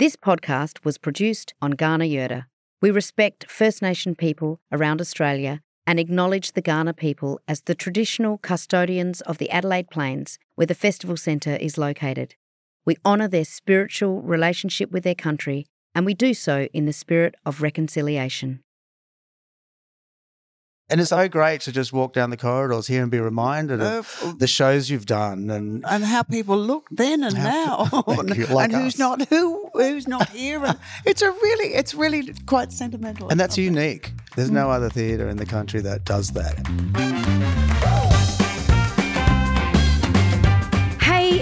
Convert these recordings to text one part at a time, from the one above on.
This podcast was produced on Kaurna Yerta. We respect First Nation people around Australia and acknowledge the Kaurna people as the traditional custodians of the Adelaide Plains, where the Festival Centre is located. We honour their spiritual relationship with their country, and we do so in the spirit of reconciliation. And it's so great to just walk down the corridors here and be reminded of Uh, the shows you've done and and how people look then and now, Thank you, like and who's not who who's not here. And it's a really, it's really quite sentimental. and that's unique. There's no other theatre in the country that does that.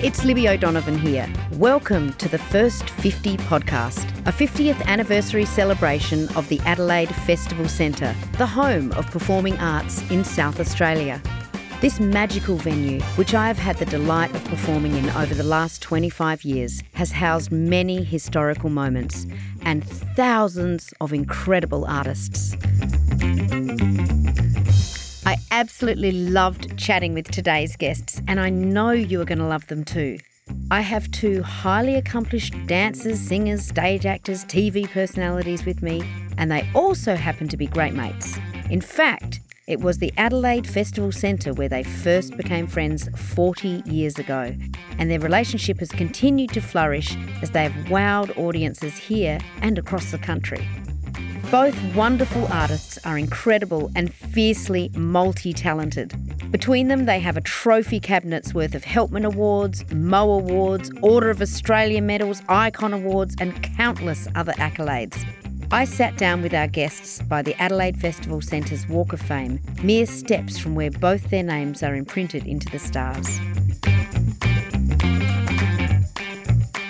It's Libby O'Donovan here. Welcome to the First 50 podcast, a 50th anniversary celebration of the Adelaide Festival Centre, the home of performing arts in South Australia. This magical venue, which I have had the delight of performing in over the last 25 years, has housed many historical moments and thousands of incredible artists. Absolutely loved chatting with today's guests, and I know you are going to love them too. I have two highly accomplished dancers, singers, stage actors, TV personalities with me, and they also happen to be great mates. In fact, it was the Adelaide Festival Centre where they first became friends 40 years ago, and their relationship has continued to flourish as they have wowed audiences here and across the country. Both wonderful artists are incredible and fiercely multi talented. Between them, they have a trophy cabinet's worth of Helpman Awards, Mo Awards, Order of Australia medals, Icon Awards, and countless other accolades. I sat down with our guests by the Adelaide Festival Centre's Walk of Fame, mere steps from where both their names are imprinted into the stars.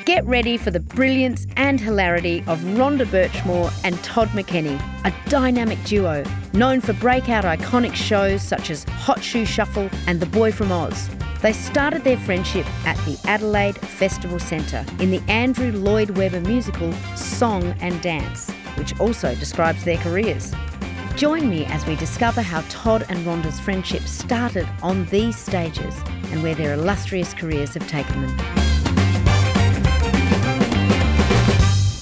Get ready for the brilliance and hilarity of Rhonda Burchmore and Todd McKenney, a dynamic duo known for breakout iconic shows such as Hot Shoe Shuffle and The Boy from Oz. They started their friendship at the Adelaide Festival Centre in the Andrew Lloyd Webber musical Song and Dance, which also describes their careers. Join me as we discover how Todd and Rhonda's friendship started on these stages and where their illustrious careers have taken them.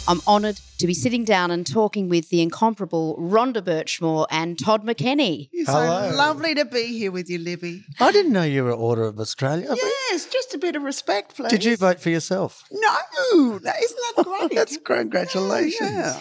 I'm honoured to be sitting down and talking with the incomparable Rhonda Burchmore and Todd McKenney. It's Hello. so lovely to be here with you, Libby. I didn't know you were Order of Australia. Yes, just a bit of respect, please. Did you vote for yourself? No, that, isn't that great? That's congratulations. Yeah.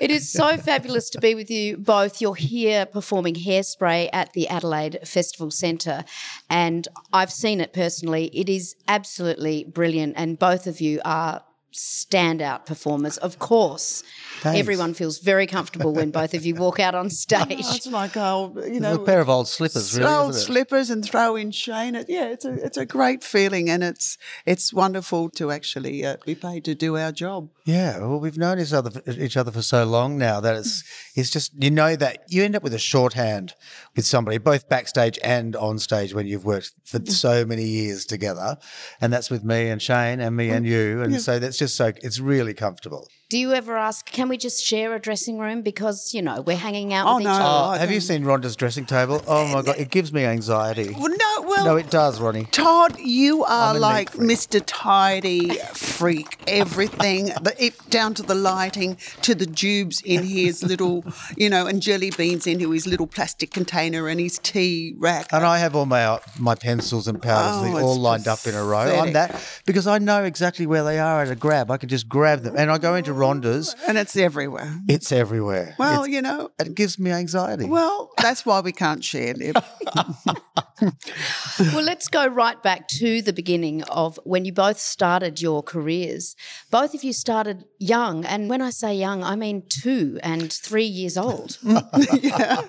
It is so fabulous to be with you both. You're here performing Hairspray at the Adelaide Festival Centre, and I've seen it personally. It is absolutely brilliant, and both of you are standout performers. Of course, Thanks. everyone feels very comfortable when both of you walk out on stage. Oh, it's like old, you know, a pair of old slippers, really. old isn't it? slippers and throw in Shane. It, yeah, it's a it's a great feeling, and it's it's wonderful to actually uh, be paid to do our job. Yeah, well, we've known each other each other for so long now that it's it's just you know that you end up with a shorthand with somebody both backstage and on stage when you've worked for so many years together, and that's with me and Shane and me and you, and so that's just so it's really comfortable. Do you ever ask, can we just share a dressing room? Because, you know, we're hanging out Oh, with no. each other. Oh, I have you seen Rhonda's dressing table? Oh my god, it gives me anxiety. Well, no, well, No, it does, Ronnie. Todd, you are I'm a neat like. Mr. Tidy freak. Everything, the, it, down to the lighting, to the tubes in his little, you know, and jelly beans into his little plastic container and his tea rack. And I have all my my pencils and powders Oh, all it's lined up in a row. I'm that because I know exactly where they are at a grab. I can just grab them, and I go into Rhonda's. and it's everywhere. It's everywhere. Well, It's- you know, it gives me anxiety. well, that's why we can't share, Lib. Well, let's go right back to the beginning of when you both started your careers. Both of you started young. And when I say young, I mean two and three years old. yeah.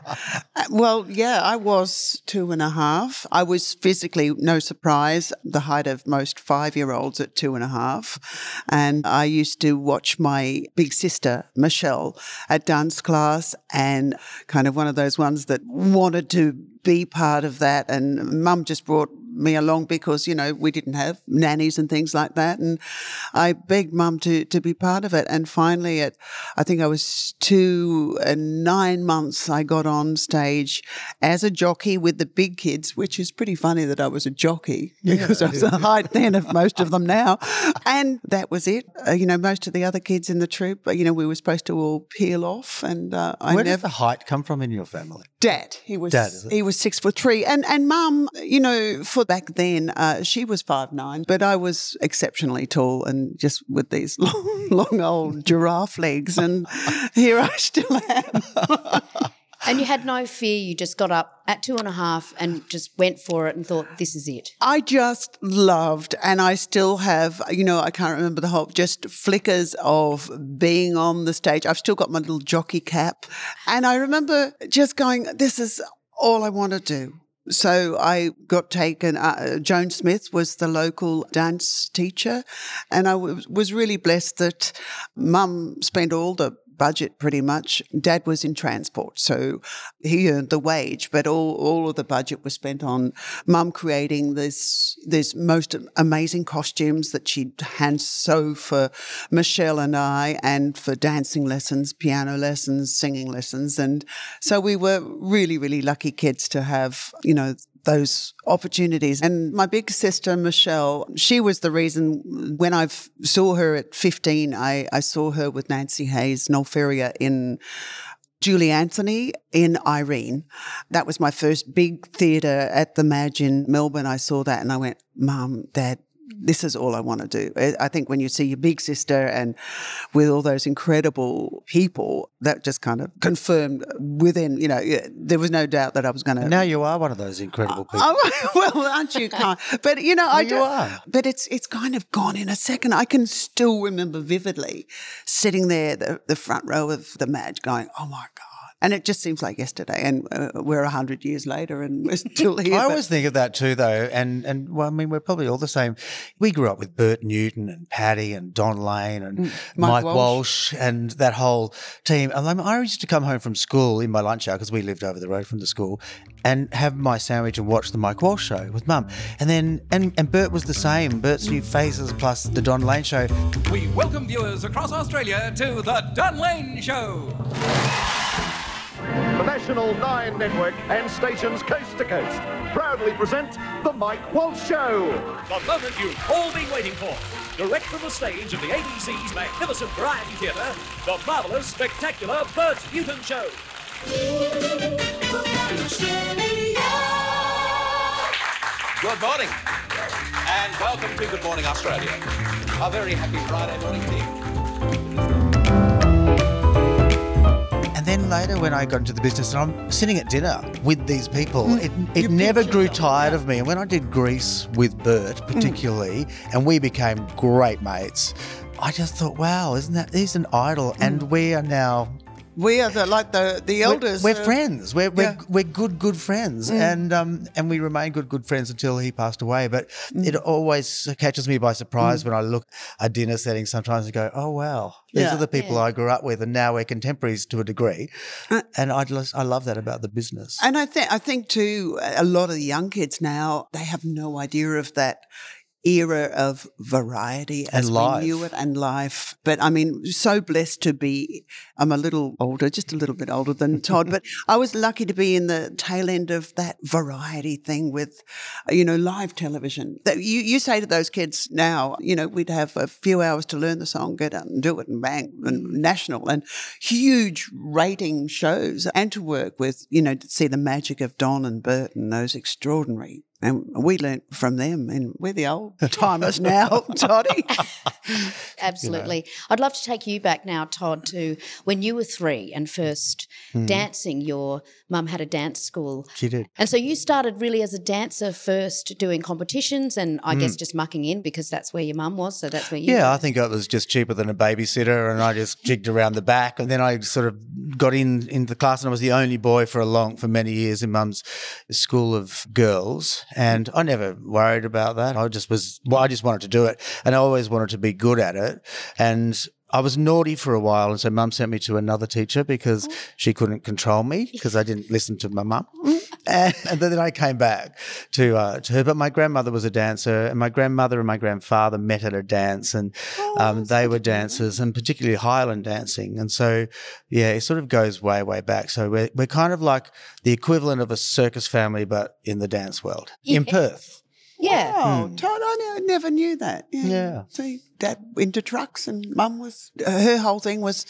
Uh, Well, yeah, I was two and a half. I was physically, no surprise, the height of most five year olds at two and a half. And I used to watch my big sister, Michelle, at dance class and kind of one of those ones that wanted to be part of that. And mum just brought me along because, you know, we didn't have nannies and things like that. And I begged mum to, to be part of it. And finally, at, I think I was two and nine months, I got on stage as a jockey with the big kids, which is pretty funny that I was a jockey because I was the height then of most of them now. And that was it. Uh, you know, most of the other kids in the troupe, you know, we were supposed to all peel off. And uh, I Where never. does the height come from in your family? Dad. He was Dad, he was six foot three, and and Mum, you know, for back then, uh, she was five nine, but I was exceptionally tall and just with these long, long old giraffe legs, and here I still am. And you had no fear. You just got up at two and a half and just went for it and thought, this is it. I just loved, and I still have, you know, I can't remember the whole, just flickers of being on the stage. I've still got my little jockey cap. And I remember just going, this is all I want to do. So I got taken. Uh, Joan Smith was the local dance teacher, and I w- was really blessed that Mum spent all the budget pretty much. Dad was in transport, so he earned the wage, but all, all of the budget was spent on Mum creating this this most amazing costumes that she'd hand sew for Michelle and I, and for dancing lessons, piano lessons, singing lessons, and so we were really really lucky kids to have you know those opportunities. And my big sister, Michelle, she was the reason when I saw her at 15, I, I saw her with Nancye Hayes, Noel Ferrier in Julie Anthony in Irene. That was my first big theatre at the Maj in Melbourne. I saw that and I went, Mum, Dad, this is all I want to do. I- think when you see your big sister and with all those incredible people, that just kind of confirmed within, you know, there was no doubt that I was going to. Now you are one of those incredible oh, people. Oh, well, aren't you kind? But you know, I you don't- are. But it's it's kind of gone in a second. I can still remember vividly sitting there, the, the front row of the Maj, going, "Oh my god!" And it just seems like yesterday, and uh, we're a hundred years later, and we're still here. I always think of that too, though, and and well, I mean, we're probably all the same. We grew up with Bert Newton and Paddy and Don Lane and Mike Mike, Walsh. Walsh. and that whole team. And I, mean, I used to come home from school in my lunch hour because we lived over the road from the school, and have my sandwich and watch the Mike Walsh show with Mum. And then and and Bert was the same. Bert's new faces plus the Don Lane show. We welcome viewers across Australia to the Don Lane Show. The National 9 Network and stations coast to coast proudly present The Mike Walsh Show. The moment you've all been waiting for. Direct from the stage of the ABC's magnificent variety theatre, the marvellous, spectacular Bert Newton Show. Good morning, and welcome to Good Morning Australia. A very happy Friday morning to then later, when I got into the business, and I'm sitting at dinner with these people, Mm. it, it never grew tired of me. And when I did Grease with Bert, Mm. particularly, and we became great mates, I just thought, wow, isn't that he's an idol, and we are now. We are the like the the We're, elders. we're uh, friends. We're, we're, yeah. Mm. we're good, good friends, and um and we remain good, good friends until he passed away. But Mm. it always catches me by surprise when I look at dinner settings sometimes and go, oh wow, these Yeah. are the people I grew up with, and now we're contemporaries to a degree. Uh, and I just, I love that about the business. And I think I think too, a lot of the young kids now they have no idea of that era of variety as And we life. knew it and life. But I mean, so blessed to be. I'm a little older, just a little bit older than Todd, but I was lucky to be in the tail end of that variety thing with, you know, live television. That you you say to those kids now, you know, we'd have a few hours to learn the song, get out and do it, and bang, and mm. national and huge rating shows, and to work with, you know, to see the magic of Don and Bert and those extraordinary. And we learnt from them, and we're the old timers now, Toddy. Absolutely. I'd love to take you back now, Todd, to when you were three and first hmm. dancing. Your mum had a dance school. She did. And so you started really as a dancer first doing competitions and I guess hmm. just mucking in because that's where your mum was. So that's where you Yeah, were. I think it was just cheaper than a babysitter, and I just jigged around the back, and then I sort of got in into the class, and I was the only boy for a long for many years in Mum's school of girls, and I never worried about that. I just was, well, I just wanted to do it, and I always wanted to be good at it, and. I was naughty for a while, and so Mum sent me to another teacher because she couldn't control me because I didn't listen to my mum. and, and then I came back to uh, to her. But my grandmother was a dancer, and my grandmother and my grandfather met at a dance, and um, they were dancers, and particularly Highland dancing. And so, yeah, it sort of goes way, way back. So we're we're kind of like the equivalent of a circus family, but in the dance world in Perth. Yeah. Oh, Todd, I ne- never knew that. Yeah. Yeah. See, dad went into trucks and mum was, uh, her whole thing was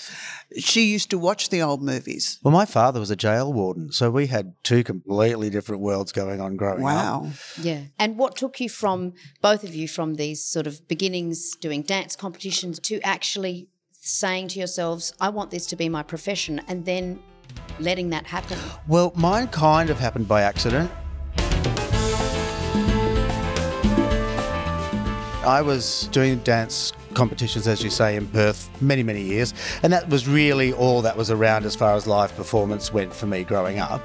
she used to watch the old movies. Well, my father was a jail warden, so we had two completely different worlds going on growing up. Wow. Yeah. And what took you from both of you from these sort of beginnings doing dance competitions to actually saying to yourselves, I want this to be my profession and then letting that happen? Well, mine kind of happened by accident. I was doing dance competitions, as you say, in Perth many, many years. And that was really all that was around as far as live performance went for me growing up.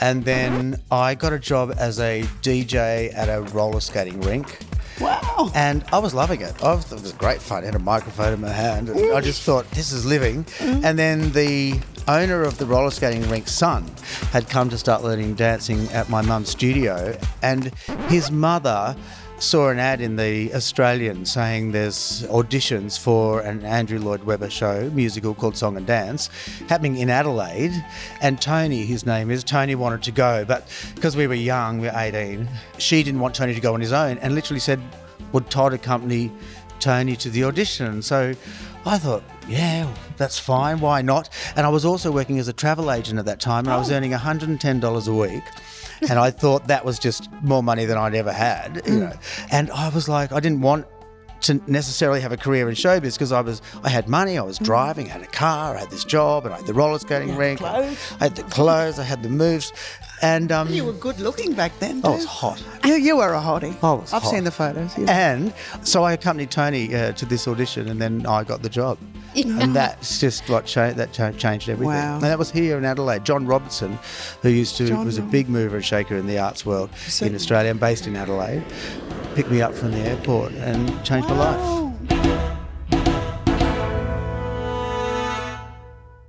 And then I got a job as a DJ at a roller skating rink. Wow. And I was loving it. I thought it was great fun. I had a microphone in my hand, and I just thought, this is living. Mm-hmm. And then the owner of the roller skating rink's son had come to start learning dancing at my mum's studio, and his mother saw an ad in the Australian saying there's auditions for an Andrew Lloyd Webber show musical called Song and Dance happening in Adelaide. And Tony his name is Tony wanted to go but because we were young we were 18 she didn't want Tony to go on his own and literally said would Todd accompany Tony to the audition. So I thought yeah that's fine why not? And I was also working as a travel agent at that time and I was oh. earning $110 a week and I thought that was just more money than I'd ever had, you hmm. know. And I was like, I didn't want to necessarily have a career in showbiz because I was, I had money, I was driving, I had a car, I had this job, and I had the roller skating rink, clothes. I had the clothes, I had the moves, and um, You were good looking back then. I was hot. You, you were a hottie. I was I've hot. seen the photos. Yeah. And so I accompanied Tony uh, to this audition, and then I got the job. And that's just what cha- that cha- changed everything. Wow. And that was here in Adelaide. John Robertson, who used to John was a big mover and shaker in the arts world So- in Australia and based in Adelaide, picked me up from the airport and changed my life.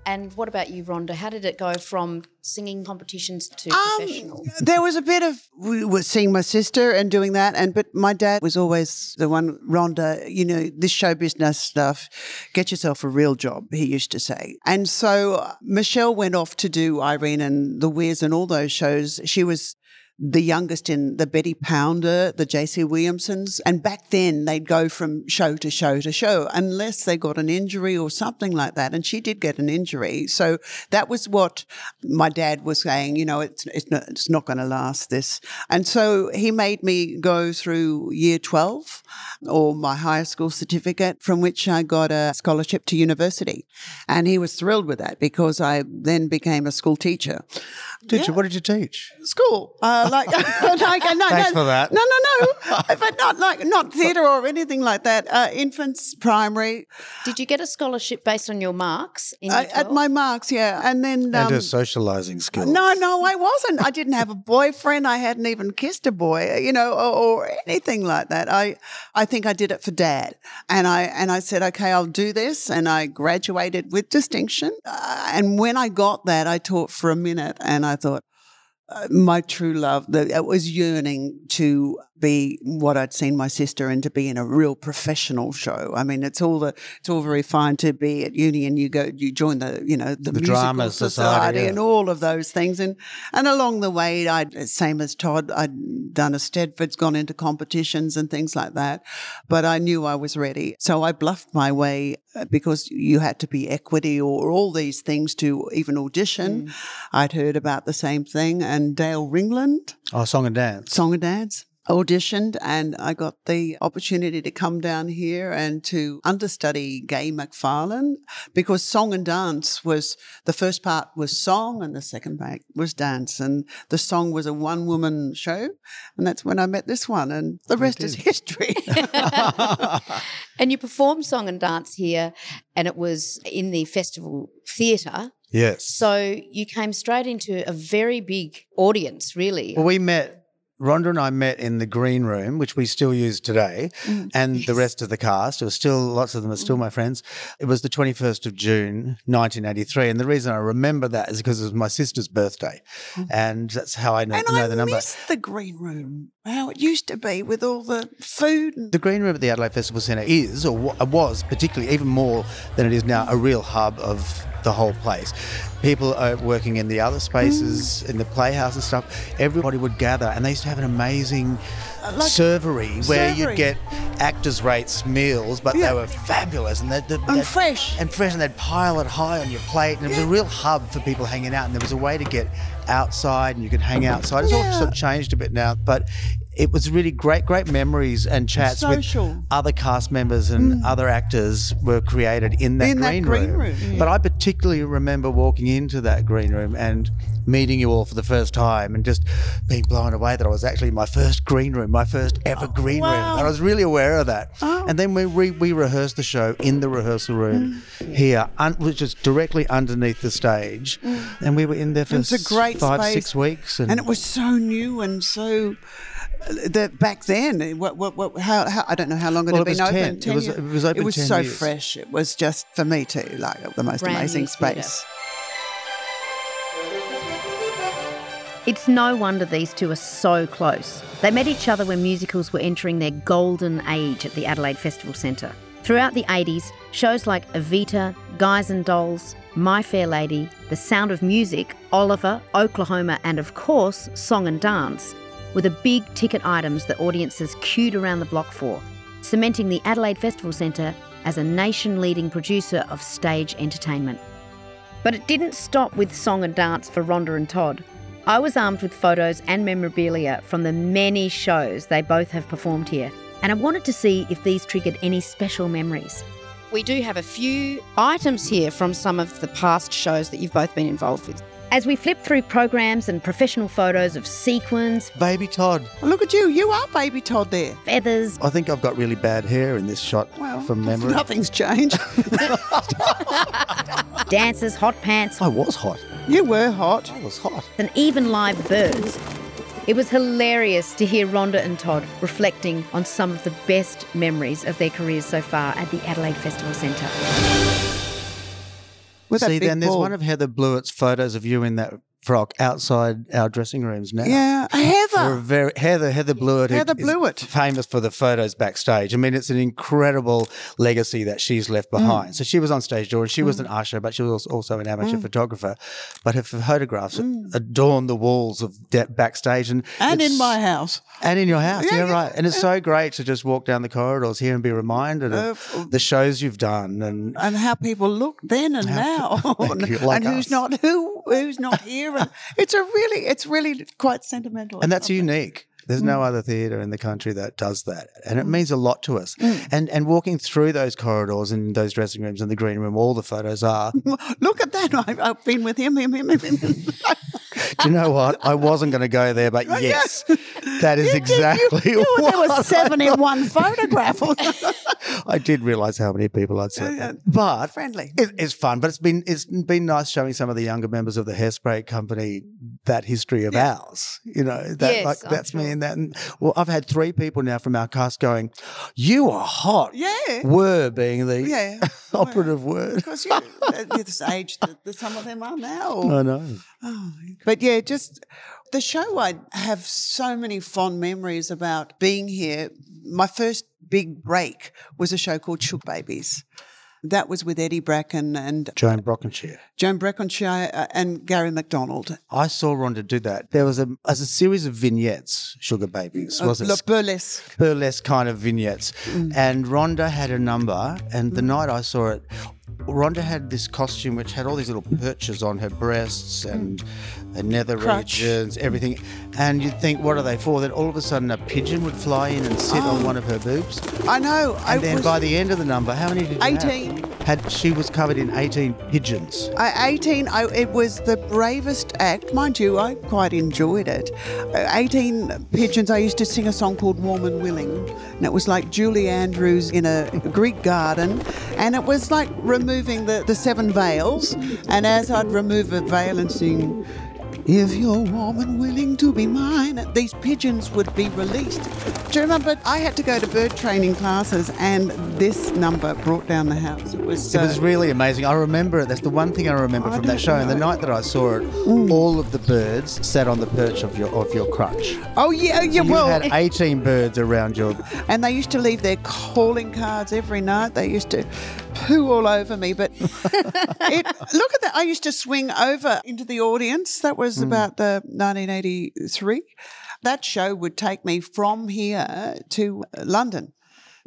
And what about you, Rhonda? How did it go from singing competitions to Um, professional? There was a bit of we were seeing my sister and doing that, and but my dad was always the one. Rhonda, you know, this show business stuff. Get yourself a real job. He used to say, and so uh, Michelle went off to do Irene and the Wiz and all those shows. She was the youngest in the Betty Pounder, the JC Williamsons. And back then they'd go from show to show to show unless they got an injury or something like that. And she did get an injury. So that was what my dad was saying, you know, it's, it's not, it's not going to last this. And so he made me go through year 12 or my higher school certificate from which I got a scholarship to university. And he was thrilled with that because I then became a school teacher. Teacher, what did you teach? School, uh, like, like no, Thanks no, for that. No, no, no, but not like not theatre or anything like that. Uh, infants, primary, Did you get a scholarship based on your marks in uh, at my marks, yeah, and then and um, her socialising skills. no, no, I wasn't. I didn't have a boyfriend. I hadn't even kissed a boy, you know, or, or anything like that. I, I think I did it for dad, and I and I said, okay, I'll do this, and I graduated with distinction. Uh, and when I got that, I taught for a minute, and I thought. Uh, my true love, the, it was yearning to be what I'd seen my sister and to be in a real professional show. I mean, it's all the it's all very fine to be at uni and you go you join the you know the, The drama society, yeah. and all of those things. And and along the way, I same as Todd, I'd done eisteddfods, gone into competitions and things like that. But I knew I was ready, so I bluffed my way uh, because you had to be equity or all these things to even audition. I'd heard about the same thing, and Dale Ringland, Oh, song and dance. Song and Dance. Auditioned and I got the opportunity to come down here and to understudy Gay McFarlane because song and dance was the first part was song and the second part was dance. And the song was a one woman show. And that's when I met this one. And the rest is history. And you performed song and dance here, and it was in the festival theatre. yes. So you came straight into a very big audience, really. Well, we met Rhonda and I met in the green room, which we still use today, Mm, and the rest of the cast. It was still lots of them are still my friends. It was the 21st of June, 1983, and the reason I remember that is because it was my sister's birthday, and that's how I know, Mm. And know I the number. miss the green room, how it used to be with all the food. And, The Green Room at the Adelaide Festival Centre is, or was particularly, even more than it is now, a real hub of the whole place. People are working in the other spaces, Mm. in the playhouse and stuff. Everybody would gather, and they used to have an amazing like- servery where Servery. you'd get actors' rates meals, but Yeah. they were fabulous and they'd, they'd, And they'd- fresh. and fresh, and they'd pile it high on your plate, and it was a real hub for people hanging out. And there was a way to get outside, and you could hang outside. It's all sort of changed a bit now, but it was really great, great memories and chats Social. with other cast members and mm. other actors were created in that, In that green, green room. room, yeah. But I particularly remember walking into that green room and meeting you all for the first time and just being blown away that I was actually in my first green room, my first ever oh, green room. wow. And I was really aware of that. Oh. And then we re- we rehearsed the show in the rehearsal room mm. here, un- which is directly underneath the stage. Mm. And we were in there for It's a s- great five, space. six weeks. And, and it was so new and so. That back then, what, what, what, how, how, I don't know how long it Well, had it been was 10. open. It was- it was open It was 10 so years. fresh. It was just for me too, like the most Brand amazing space. It's no wonder these two are so close. They met each other when musicals were entering their golden age at the Adelaide Festival Centre. Throughout the 80s, shows like Evita, Guys and Dolls, My Fair Lady, The Sound of Music, Oliver, Oklahoma, and of course, Song and Dance were the big ticket items that audiences queued around the block for, cementing the Adelaide Festival Centre as a nation leading producer of stage entertainment. But it didn't stop with song and dance for Rhonda and Todd. I was armed with photos and memorabilia from the many shows they both have performed here, and I wanted to see if these triggered any special memories. We do have a few items here from some of the past shows that you've both been involved with. As we flip through programs and professional photos of sequins, Baby Todd. Oh, look at you. You are baby Todd there. feathers, I think I've got really bad hair in this shot Well, from memory. Nothing's changed. dancers, hot pants, I was hot. you were hot. I was hot. and even live birds. It was hilarious to hear Rhonda and Todd reflecting on some of the best memories of their careers so far at the Adelaide Festival Centre. With See, then there's ball. one of Heather Blewett's photos of you in that frock outside our dressing rooms now. Yeah, We're Heather. very Heather Heather Blewett. Heather Blewett. famous for the photos backstage. I mean, it's an incredible legacy that she's left Mm. behind. So she was on stage door, and she was an usher, but she was also an Mm. amateur photographer. But her photographs adorn the walls of de- backstage, and And in my house. and in your house, Yeah, yeah, yeah, right. And it's so great to just walk down the corridors here and be reminded of Of- the shows you've done and and how people look then and now, you, like and who's not who who's not here, it's a really it's really quite sentimental. and that's unique. There's no Mm. other theatre in the country that does that, and it means a lot to us. And and walking through those corridors and those dressing rooms and the green room, all the photos are. Look at that! I've, I've been with him, him, him, him. him. Do you know what? I wasn't going to go there, but yes, that is You did, you- exactly you- what There in one photograph. I did realise how many people I'd seen. Yeah, yeah. But Friendly. It, it's fun, but it's been it's been nice showing some of the younger members of the hairspray company that history of ours. You know, that Yes, like I'm that's me and that. And, well, I've had three people now from our cast going, "You are hot." Yeah. were being the Yeah. operative word. because you, at this age that, that some of them are now. I know. Oh, but yeah, just the show. I have so many fond memories about being here. My first big break was a show called Sugar Babies. That was with Eddie Bracken and Joan Brockenshire. Joan Brackenshire uh, and Gary McDonald. I saw Rhonda do that. There was a as a series of vignettes, Sugar Babies, was Uh, it? Le Burlesque. burlesque kind of vignettes. Mm. And Rhonda had a number, and the night I saw it, Rhonda had this costume which had all these little perches on her breasts and her nether Crutch. regions, everything. And you'd think, what are they for? Then all of a sudden, a pigeon would fly in and sit on one of her boobs. I know. I And then Oh. was, by the end of the number, how many did you have? 18. Had she was covered in eighteen pigeons. I, 18, I, it was the bravest act. Mind you, I quite enjoyed it. Uh, 18 pigeons, I used to sing a song called Warm and Willing. And it was like Julie Andrews in a Greek garden. And it was like removing the, the seven veils. And as I'd remove a veil and sing, If you're warm and willing to be mine, these pigeons would be released. Do you remember? I had to go to bird training classes, and this number brought down the house. It was. It was uh, really amazing. I remember it. That's the one thing I remember I from that show. And the night that I saw it, all of the birds sat on the perch of your of your crutch. oh yeah, yeah. You Well, had 18 birds around your. and they used to leave their calling cards every night. They used to poo all over me. But it, look at that. I used to swing over into the audience. That was hmm. about the 1983. That show would take me from here to London.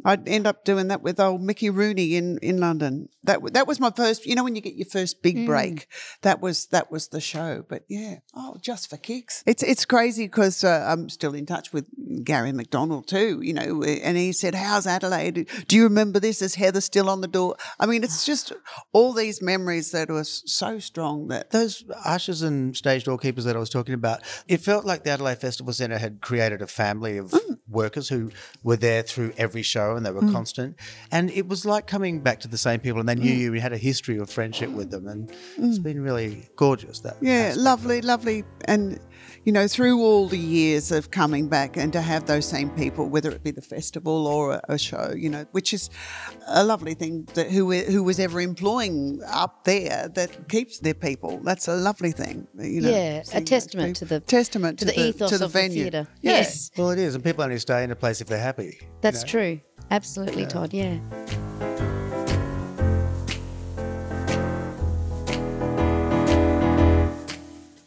I'd end up doing that with old Mickey Rooney in, in London. That that was my first. You know, when you get your first big mm. break, that was that was the show. But yeah, oh, just for kicks. It's it's crazy because uh, I'm still in touch with Gary McDonald too. You know, eh, and he said, "How's Adelaide? Do you remember this? Is Heather still on the door?" I mean, it's just all these memories that were so strong that Those ushers and stage doorkeepers that I was talking about, it felt like the Adelaide Festival Centre had created a family of mm. workers who were there through every show and they were mm. constant. And it was like coming back to the same people and they knew mm. you, you had a history of friendship with them. And it's mm. been really gorgeous. That Yeah, lovely, lovely. And, you know, through all the years of coming back and to have those same people, whether it be the festival or a, a show, you know, which is a lovely thing that who, who was ever employing up there that keeps their people. That's a lovely thing. You know, Yeah, a testament to the- testament to to, the ethos to the of the venue. theatre. Yeah. Yes. Well, it is. And people only stay in a place if they're happy. That's true. Absolutely, Todd. Yeah.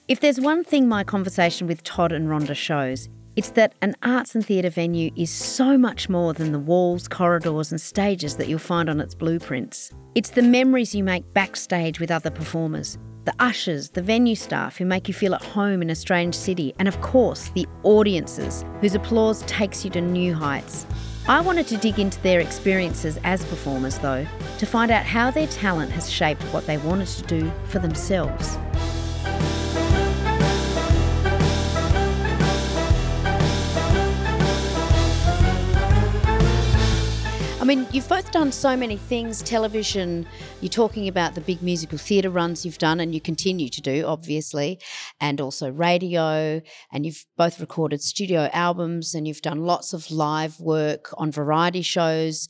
If there's one thing my conversation with Todd and Rhonda shows, it's that an arts and theatre venue is so much more than the walls, corridors, and stages that you'll find on its blueprints. It's the memories you make backstage with other performers, the ushers, the venue staff who make you feel at home in a strange city, and of course, the audiences whose applause takes you to new heights. I wanted to dig into their experiences as performers, though, to find out how their talent has shaped what they wanted to do for themselves. I mean, you've both done so many things television, you're talking about the big musical theatre runs you've done and you continue to do, obviously, and also radio. And you've both recorded studio albums and you've done lots of live work on variety shows,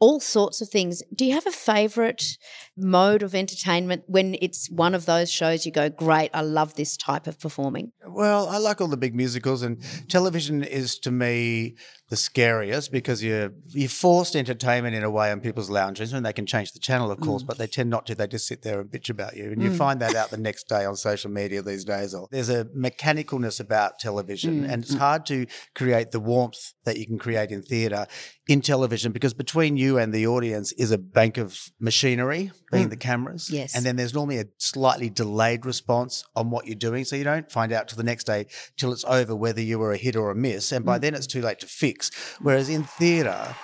all sorts of things. Do you have a favourite mode of entertainment when it's one of those shows you go, great, I love this type of performing? Well, I like all the big musicals, and television is to me the scariest because you're you're forced entertainment in a way on people's lounges, and they can change the channel, of course, mm. but they tend not to. They just sit there and bitch about you, and you mm. find that out the next day on social media these days. Or there's a mechanicalness about television, mm, and it's hard to create the warmth that you can create in theatre in television because between you and the audience is a bank of machinery, being mm. the cameras, Yes. and then there's normally a slightly delayed response on what you're doing. So you don't find out till the next day till it's over whether you were a hit or a miss. And by mm. then it's too late to fix. Whereas in theatre,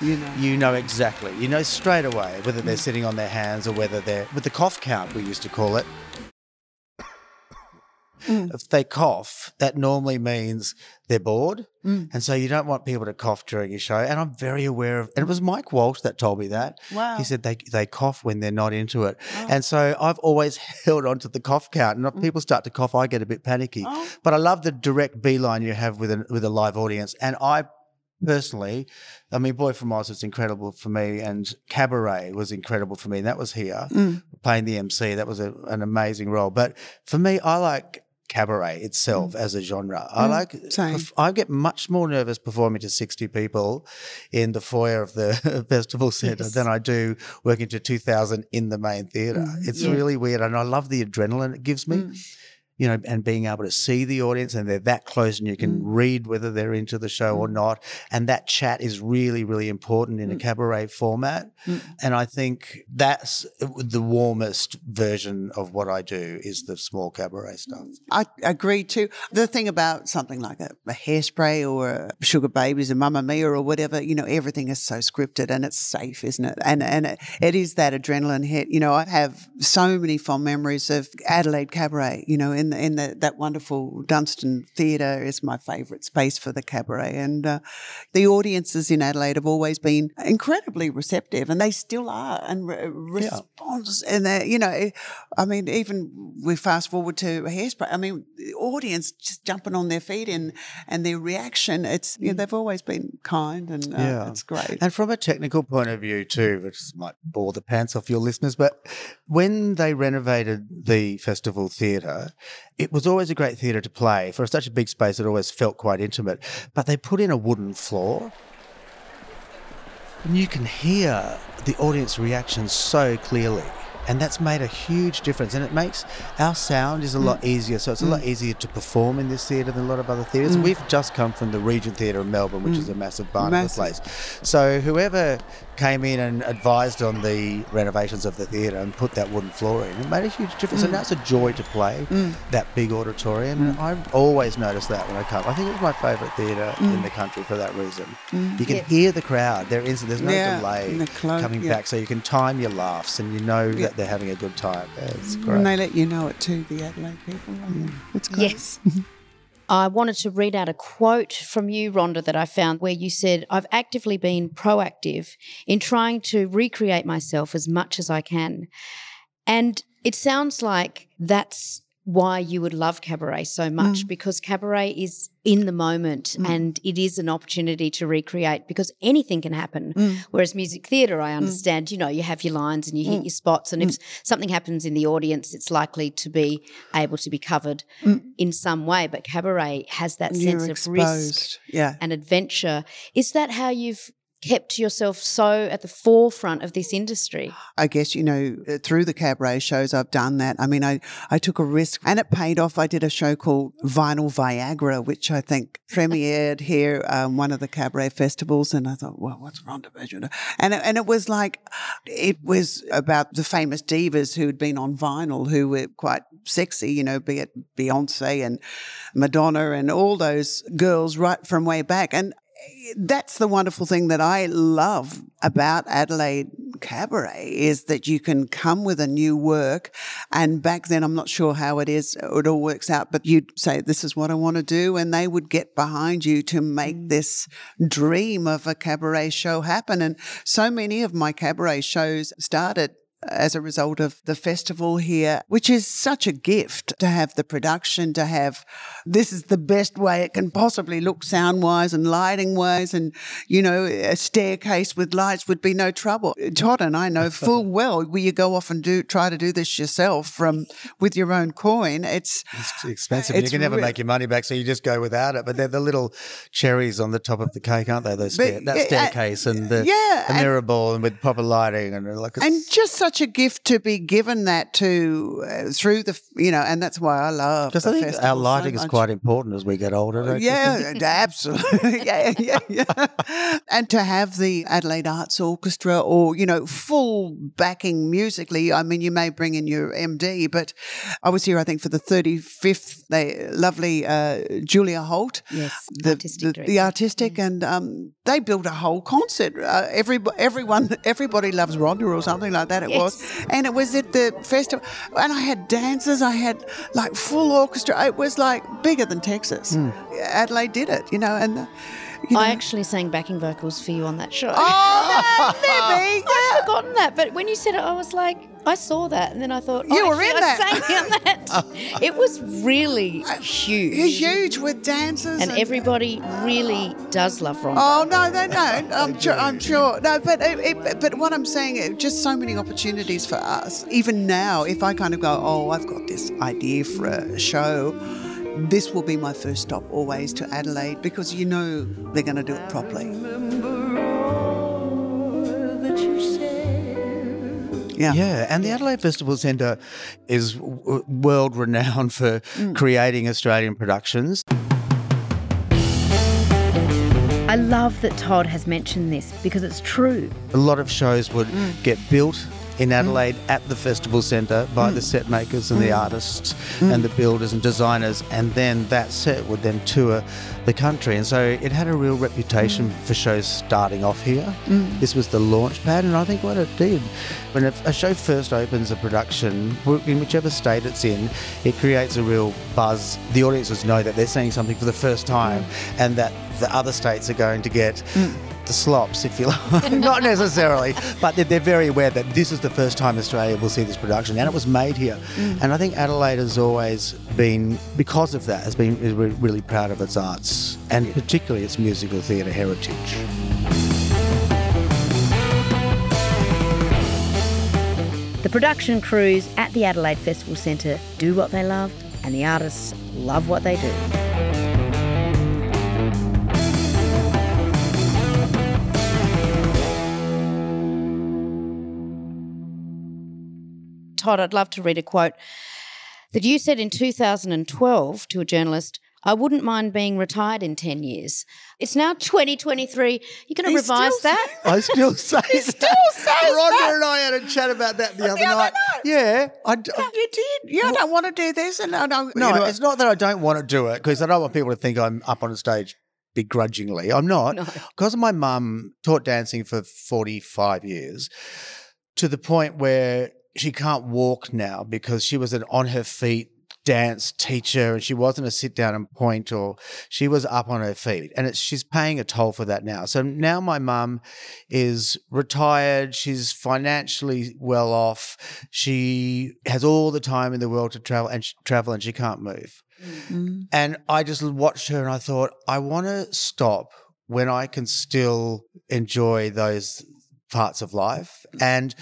You know. you know exactly. You know straight away whether they're mm. sitting on their hands or whether they're with the cough count we used to call it. If they cough, that normally means they're bored. Mm. And so you don't want people to cough during your show. And I'm very aware of, and it was Mike Walsh that told me that. Wow. He said they, they cough when they're not into it. Oh. And so I've always held on to the cough count. And if mm. people start to cough, I get a bit panicky. Oh. But I love the direct beeline you have with a, with a live audience. And I personally, I mean, Boy from Oz was incredible for me, and Cabaret was incredible for me. And that was here mm. playing the MC. That was a, an amazing role. But for me, I like cabaret itself mm. as a genre. I mm, like. Uh, same. I get much more nervous performing to sixty people in the foyer of the festival centre than I do working to two thousand in the main theatre. Mm, it's really weird, and I love the adrenaline it gives me you know, and being able to see the audience and they're that close and you can mm. read whether they're into the show or mm. not. And that chat is really, really important in a mm. cabaret format. And I think that's the warmest version of what I do is the small cabaret stuff. I agree too. The thing about something like a, a hairspray or a sugar babies or Mamma Mia or whatever, you know, everything is so scripted and it's safe, isn't it? And and it, it is that adrenaline hit. You know, I have so many fond memories of Adelaide Cabaret. You know, in in in the, that wonderful Dunstan Theatre is my favourite space for the cabaret, and uh, the audiences in Adelaide have always been incredibly receptive, and they still are, and re- response, and they, you know, I mean, even we fast forward to Hairspray. I mean, the audience just jumping on their feet and and their reaction. It's you know, they've always been kind, and uh, it's great. And from a technical point of view, too, which might bore the pants off your listeners, but when they renovated the festival theatre, it was always a great theatre to play. For such a big space, it always felt quite intimate. But they put in a wooden floor. And you can hear the audience reaction so clearly. And that's made a huge difference. And it makes our sound is a lot mm. easier. So it's a lot mm. easier to perform in this theatre than a lot of other theatres. Mm. We've just come from the Regent Theatre in Melbourne, which is a massive Barnabas Massive. place. So whoever came in and advised on the renovations of the theatre and put that wooden floor in, it made a huge difference. And now it's a joy to play that big auditorium. And I've always noticed that when I come. I think it was my favourite theatre in the country for that reason. You can hear the crowd. There is there's no Yeah, delay the clo- coming yeah. back, so you can time your laughs and you know that they're having a good time. Yeah, it's mm. great. And they let you know it too, the Adelaide people. Mm. I It's great. Yes. I wanted to read out a quote from you, Rhonda, that I found where you said, I've actively been proactive in trying to recreate myself as much as I can. And it sounds like that's why you would love cabaret so much mm. because cabaret is in the moment mm. and it is an opportunity to recreate because anything can happen. Mm. Whereas music theatre, I understand, you know, you have your lines and you hit your spots, and if something happens in the audience, it's likely to be able to be covered in some way. But cabaret has that You're sense of risk. Yeah. and adventure. Is that how you've kept yourself so at the forefront of this industry? I guess, you know, uh, through the cabaret shows, I've done that. I mean, I, I took a risk and it paid off. I did a show called Vinyl Viagra, which I think premiered here, um, one of the cabaret festivals. And I thought, well, what's Rhonda Berger? And, it- and it was like, it was about the famous divas who'd been on vinyl who were quite sexy, you know, be it Beyonce and Madonna and all those girls right from way back. And that's the wonderful thing that I love about Adelaide Cabaret is that you can come with a new work. And back then, I'm not sure how it is, it all works out, but you'd say, This is what I want to do. And they would get behind you to make mm. this dream of a cabaret show happen. And so many of my cabaret shows started as a result of the festival here, which is such a gift to have the production, to have this is the best way it can possibly look sound wise and lighting wise. And, you know, a staircase with lights would be no trouble. Todd and I know full well where you go off and do try to do this yourself from with your own coin. It's It's expensive. It's you can never re- make your money back, so you just go without it. But they're the little cherries on the top of the cake, aren't they? Those But, that yeah, uh, staircase and the, yeah, the and- mirror ball and with proper lighting and like and just such a gift to be given that to uh, through the you know, and that's why I love because I think our festival so lighting is quite important as we get older. Don't you Yeah, absolutely. yeah, yeah, yeah. And to have the Adelaide Art Orchestra or, you know, full backing musically, I mean, you may bring in your MD, but I was here, I think, for the 35th, they, lovely uh, Julia Holt. Yes, The artistic the, the director. artistic, and um, they built a whole concert. Uh, every, everyone, everybody loves Rhonda or something like that. It was, Yes. and it was at the festival, and I had dancers. I had like full orchestra. It was like bigger than Texas. Adelaide did it, you know, and. uh, You know, I actually sang backing vocals for you on that show. oh, Libby, I'd forgotten that, but when you said it, I was like, I saw that, and then I thought, You oh, were in actually, that. I sang on that. it was really uh, huge, you're huge with dancers and everybody really does love Ron. Oh no, they don't. I'm sure. I'm sure. No, but it, it, but what I'm saying, it, just so many opportunities for us. Even now, if I kind of go, oh, I've got this idea for a show. This will be my first stop always to Adelaide because you know they're going to do it properly. Yeah. Yeah, and the Adelaide Festival Centre is w- world renowned for Mm. creating Australian productions. I love that Todd has mentioned this because it's true. A lot of shows would Mm. get built in mm. Adelaide at the festival centre by mm. the set makers and the mm. artists and the builders and designers, and then that set would then tour the country. And so it had a real reputation for shows starting off here. This was the launch pad, and I think what it did when a, a show first opens a production, in whichever state it's in, it creates a real buzz. The audiences know that they're seeing something for the first time, and that the other states are going to get the slops, if you like. Not necessarily, but they're, they're very aware that this is the first time Australia will see this production, and it was made here. Mm. And I think Adelaide has always been, because of that, has been is re- really proud of its arts and particularly its musical theatre heritage. The production crews at the Adelaide Festival Centre do what they love, and the artists love what they do. Todd, I'd love to read a quote that you said in 2012 to a journalist. I wouldn't mind being retired in 10 years. It's now 2023. You're going to revise that? I still say that. still says Rhonda that. and I had a chat about that the, other other night. night. Yeah, I, d- No, you did. You don't want to do this, and I don't. No, you know, it's not that I don't want to do it because I don't want people to think I'm up on a stage begrudgingly. I'm not. Because my mum taught dancing for 45 years to the point where she can't walk now because she was an on her feet dance teacher and she wasn't a sit down and point or she was up on her feet. And it's she's paying a toll for that now. So now my mum is retired. She's financially well off. She has all the time in the world to travel and sh- travel and she can't move. Mm-hmm. And I just watched her and I thought, I want to stop when I can still enjoy those parts of life. Mm-hmm. And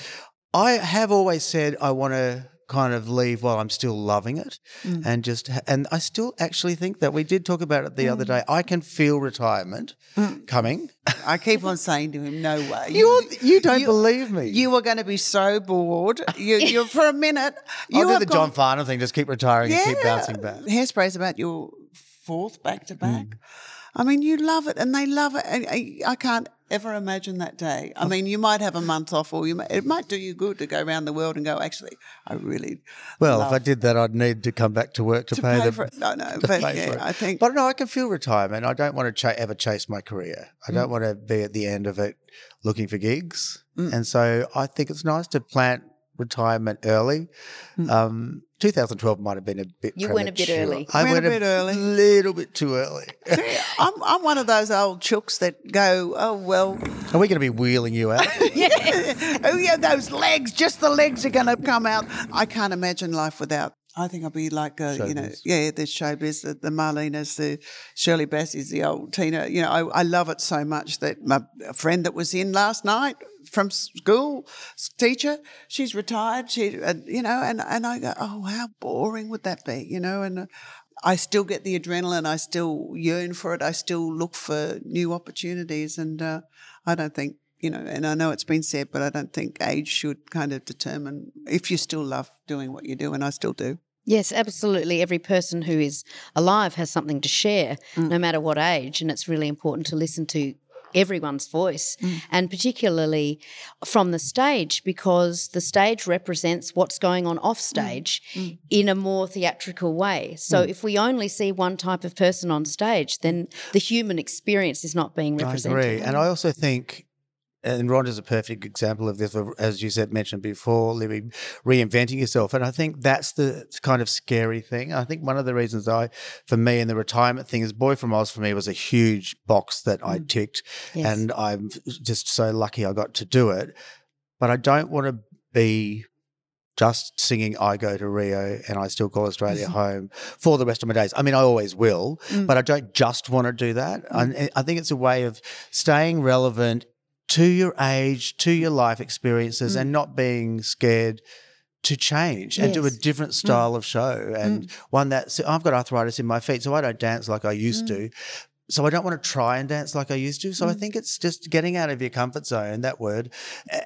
I have always said I want to kind of leave while I'm still loving it mm. and just and I still actually think that we did talk about it the other mm. day. I can feel retirement mm. coming. I keep on saying to him, "No way, You you don't believe me. You are going to be so bored. You, you're for a minute. You I'll do the John Farnham thing, just keep retiring and keep bouncing back. Hairspray's about your fourth back to back. Mm. I mean, you love it, and they love it. And I, I can't ever imagine that day. I mean, you might have a month off, or you might, it might do you good to go around the world and go. Actually, I really Well, if I did that, I'd need to come back to work to, to pay, pay the for it. No, no, but yeah. I think. But no, I can feel retirement. I don't want to cha- ever chase my career. I Mm. don't want to be at the end of it looking for gigs. Mm. And so I think it's nice to plant retirement early. Mm. Um, 2012 might have been a bit. You went a bit early. I Went went, a bit early. little bit too early. See, I'm, I'm one of those old chooks that go, oh well, Are we going to be wheeling you out? oh yeah, those legs, just the legs are going to come out. I can't imagine life without. I think I'll be like, uh, you know, yeah, the showbiz, the, the Marlenas, the Shirley Bassey's, the old Tina. You know, I, I love it so much that my a friend that was in last night from school, teacher, she's retired. She, uh, you know, and and I go, oh, how boring would that be? You know, and. Uh, I still get the adrenaline. I still yearn for it. I still look for new opportunities, and uh, I don't think you know. And I know it's been said, but I don't think age should kind of determine if you still love doing what you do, and I still do. Yes, absolutely. Every person who is alive has something to share, no matter what age. And it's really important to listen to everyone's voice, mm. and particularly from the stage, because the stage represents what's going on off mm. stage mm. in a more theatrical way. So if we only see one type of person on stage, then the human experience is not being represented I represented. agree. And I also think, and Rhonda's a perfect example of this, as you said, mentioned before, Libby, reinventing yourself. And I think that's the kind of scary thing. I think one of the reasons I, for me, and the retirement thing is Boy from Oz for me was a huge box that I mm. ticked. Yes. And I'm just so lucky I got to do it. But I don't want to be just singing I Go to Rio and I Still Call Australia mm-hmm. Home for the rest of my days. I mean, I always will, mm. but I don't just want to do that. Mm. And I think it's a way of staying relevant to your age, to your life experiences, mm. and not being scared to change and do a different mm. style of show and mm. one that so I've got arthritis in my feet, so I don't dance like I used to. So I don't want to try and dance like I used to. So I think it's just getting out of your comfort zone, that word,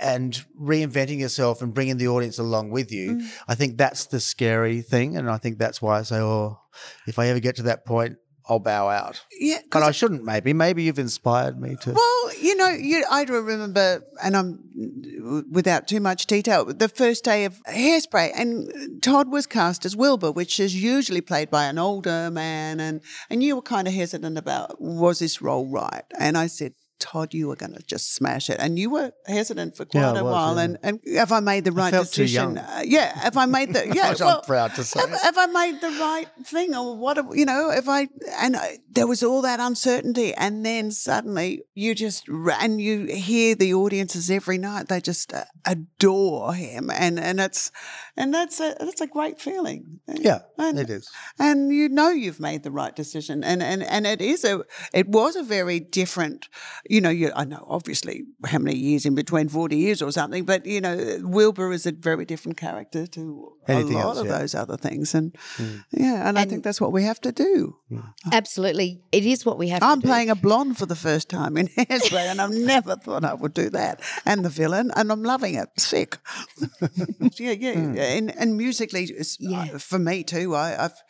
and reinventing yourself and bringing the audience along with you. I think that's the scary thing. And I think that's why I say, oh, if I ever get to that point, I'll bow out. Yeah, But I shouldn't. Maybe. Maybe you've inspired me to. Well, you know, you, I do remember, and I'm without too much detail, the first day of Hairspray, and Todd was cast as Wilbur, which is usually played by an older man, and and you were kind of hesitant about was this role right, and I said. Todd, you were going to just smash it, and you were hesitant for quite Yeah, a was, while. yeah. And, and have I made the right decision? Uh, yeah, have I made the yeah? Which I'm proud to say. Have, have I made the right thing, or what? You know, if I and I, there was all that uncertainty, and then suddenly you just and you hear the audiences every night; they just uh, adore him, and and it's and that's a that's a great feeling. Yeah, and, it is. and you know you've made the right decision, and and and it is a it was a very different, you know. You I know obviously how many years in between forty years or something, but you know Wilbur is a very different character to Anything a lot else, of yeah. those other things, and mm. yeah, and, I think that's what we have to do. Mm. Absolutely. It is what we have to do. I'm playing a blonde for the first time in Hairspray, and I've never thought I would do that. And the villain, and I'm loving it. Sick. yeah, mm. yeah. And, and musically, it's, uh, for me too, I, I've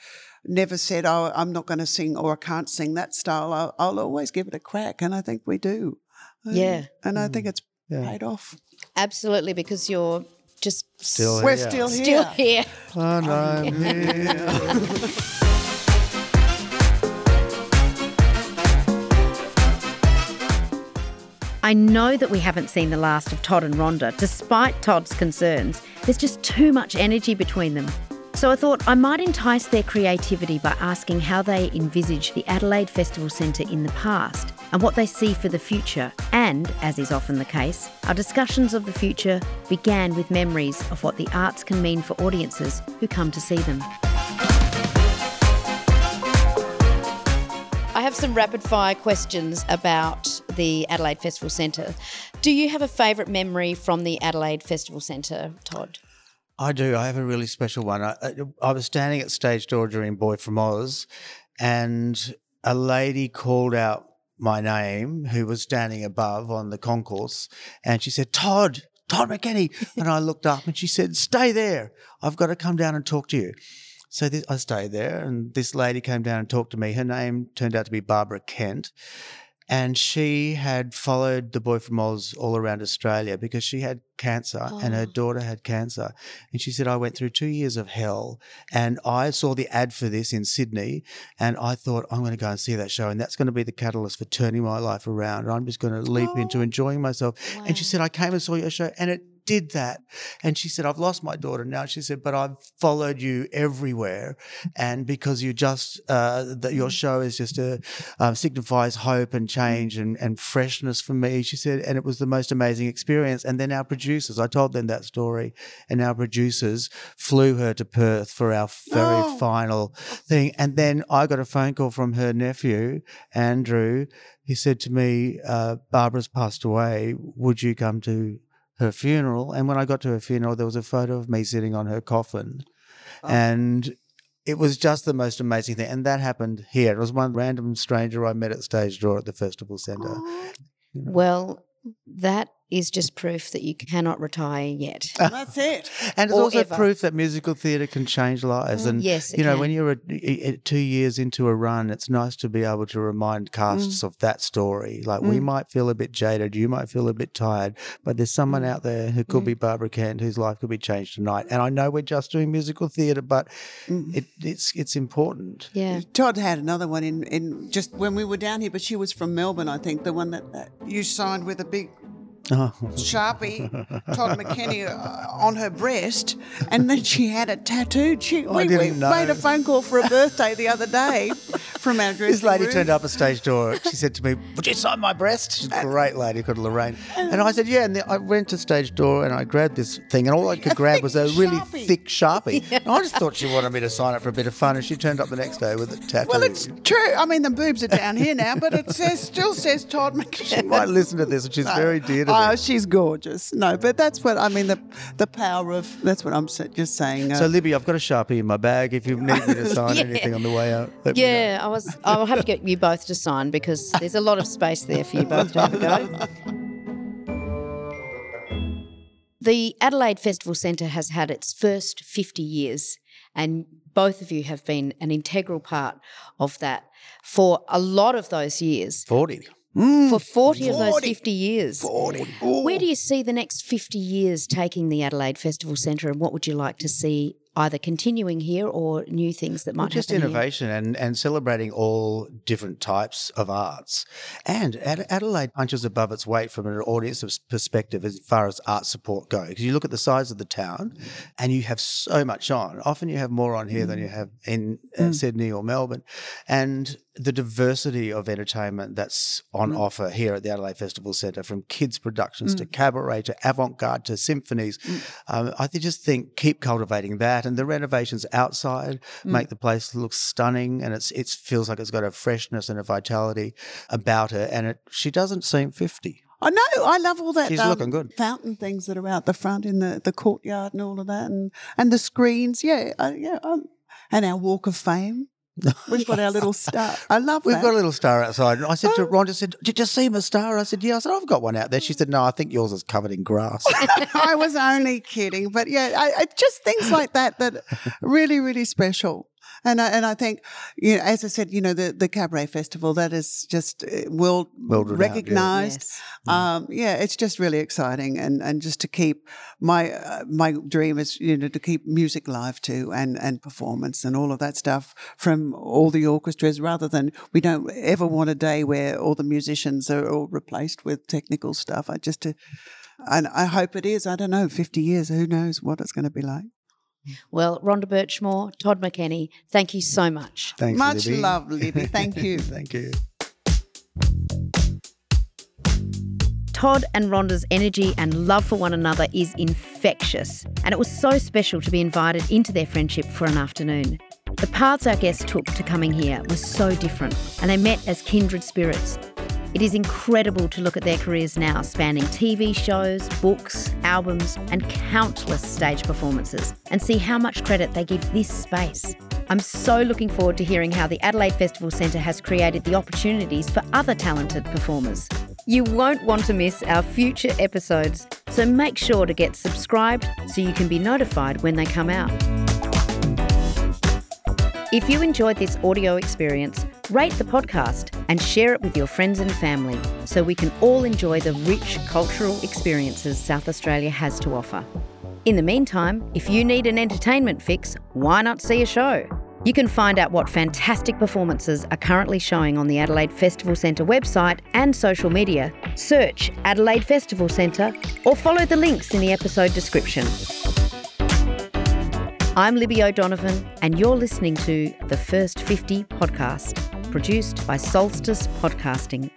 never said, oh, I'm not going to sing or I can't sing that style. I'll, I'll always give it a crack, and I think we do. Yeah. And I mm. think it's Yeah. paid off. Absolutely, because you're just Still We're here. still here. still here. And um, I'm here. I know that we haven't seen the last of Todd and Rhonda, despite Todd's concerns. There's just too much energy between them. So I thought I might entice their creativity by asking how they envisage the Adelaide Festival Centre in the past and what they see for the future. And, as is often the case, our discussions of the future began with memories of what the arts can mean for audiences who come to see them. I have some rapid fire questions about the Adelaide Festival Centre. Do you have a favourite memory from the Adelaide Festival Centre, Todd? I do. I have a really special one. I, I- was standing at stage door during Boy from Oz, and a lady called out my name who was standing above on the concourse, and she said, "Todd, Todd McKenney," and I looked up, and she said, "Stay there. I've got to come down and talk to you." So this, I stayed there, and this lady came down and talked to me. Her name turned out to be Barbara Kent. And she had followed the boy from Oz all around Australia because she had cancer and her oh. daughter had cancer. And she said, I went through two years of hell. And I saw the ad for this in Sydney. And I thought, I'm going to go and see that show. And that's going to be the catalyst for turning my life around. And I'm just going to leap into oh. enjoying myself. And she said, I came and saw your show and it did that. And she said, I've lost my daughter now. She said, but I've followed you everywhere. And because you just, uh, that your show is just a, um, signifies hope and change and, and freshness for me. She said, and it was the most amazing experience. And then our producers, I told them that story, and our producers flew her to Perth for our very Oh. final thing. And then I got a phone call from her nephew, Andrew. He said to me, uh, Barbara's passed away. Would you come to her funeral? And when I got to her funeral, there was a photo of me sitting on her coffin. Oh. And it was just the most amazing thing. And that happened here. It was one random stranger I met at stage door at the festival centre. Well, that is just proof that you cannot retire yet. That's it. And it's Or also ever. proof that musical theatre can change lives. And yes, it you know, can. when you're a, i- i- two years into a run, it's nice to be able to remind casts Mm. of that story. Like we might feel a bit jaded, you might feel a bit tired, but there's someone Mm. out there who could be Barbara Kent whose life could be changed tonight. And I know we're just doing musical theatre, but it, it's it's important. Yeah. Todd had another one in, in just when we were down here, but she was from Melbourne, I think, the one that, that you signed with a big Oh. Sharpie, Todd McKenney, uh, on her breast, and then she had it tattooed. She, we, we made a phone call for a birthday the other day from our dressing This lady room. turned up a stage door. She said to me, "Would you sign my breast?" She's a great lady called Lorraine. And I said, "Yeah." And then I went to stage door and I grabbed this thing, and all I could grab was a thick really Sharpie. thick sharpie. And I just thought she wanted me to sign it for a bit of fun, and she turned up the next day with it tattooed. Well, it's true. I mean, the boobs are down here now, but it says still says Todd McKenney. she might listen to this, and she's very dear to Oh, me. she's gorgeous. No, but that's what I mean. The the power of that's what I'm just saying. Uh, So, Libby, I've got a sharpie in my bag. If you need me to sign anything on the way out, let me know. Yeah, I was. I'll have to get you both to sign because there's a lot of space there for you both to have a go. The Adelaide Festival Centre has had its first 50 years, and both of you have been an integral part of that for a lot of those years. 40. Mm. for 40, of those 50 years. 40. Where do you see the next 50 years taking the Adelaide Festival Centre and what would you like to see either continuing here or new things that might Well, just happen here? innovation and, and celebrating all different types of arts. And Ad- Adelaide punches above its weight from an audience perspective as far as art support goes. Because you look at the size of the town and you have so much on. Often you have more on here than you have in uh, Sydney or Melbourne. And the diversity of entertainment that's on offer here at the Adelaide Festival Centre, from kids' productions to cabaret to avant garde to symphonies. Um, I just think keep cultivating that, and the renovations outside make the place look stunning, and it's it feels like it's got a freshness and a vitality about it. And it, she doesn't seem fifty. I know. I love all that. She's um, looking good. Fountain things that are out the front in the, the courtyard and all of that, and and the screens. Yeah, uh, yeah. Um, and our Walk of Fame. We've got our little star. I love We've that. got a little star outside. And I said to oh. Ron, I said, Did you see my star? I said, Yeah. I said, I've got one out there. She said, No, I think yours is covered in grass. I was only kidding, but yeah, I, I just things like that that really, really special. And I, and I think, you know, as I said, you know, the, the cabaret festival that is just uh, world World renowned, yeah. recognized. Yes. Um, yeah, it's just really exciting, and and just to keep my uh, my dream is you know to keep music live too, and and performance and all of that stuff from all the orchestras, rather than we don't ever want a day where all the musicians are all replaced with technical stuff. I just to, and I hope it is. I don't know, fifty years, who knows what it's going to be like. Well, Rhonda Burchmore, Todd McKenney, thank you so much. Thanks, Much Libby. love, Libby. Thank you. Thank you. Todd and Rhonda's energy and love for one another is infectious, and it was so special to be invited into their friendship for an afternoon. The paths our guests took to coming here were so different, and they met as kindred spirits. It is incredible to look at their careers now, spanning TV shows, books, albums, and countless stage performances, and see how much credit they give this space. I'm so looking forward to hearing how the Adelaide Festival Centre has created the opportunities for other talented performers. You won't want to miss our future episodes, so make sure to get subscribed so you can be notified when they come out. If you enjoyed this audio experience, rate the podcast and share it with your friends and family so we can all enjoy the rich cultural experiences South Australia has to offer. In the meantime, if you need an entertainment fix, why not see a show? You can find out what fantastic performances are currently showing on the Adelaide Festival Centre website and social media. Search Adelaide Festival Centre or follow the links in the episode description. I'm Libby O'Donovan, and you're listening to the First 50 podcast, produced by Solstice Podcasting.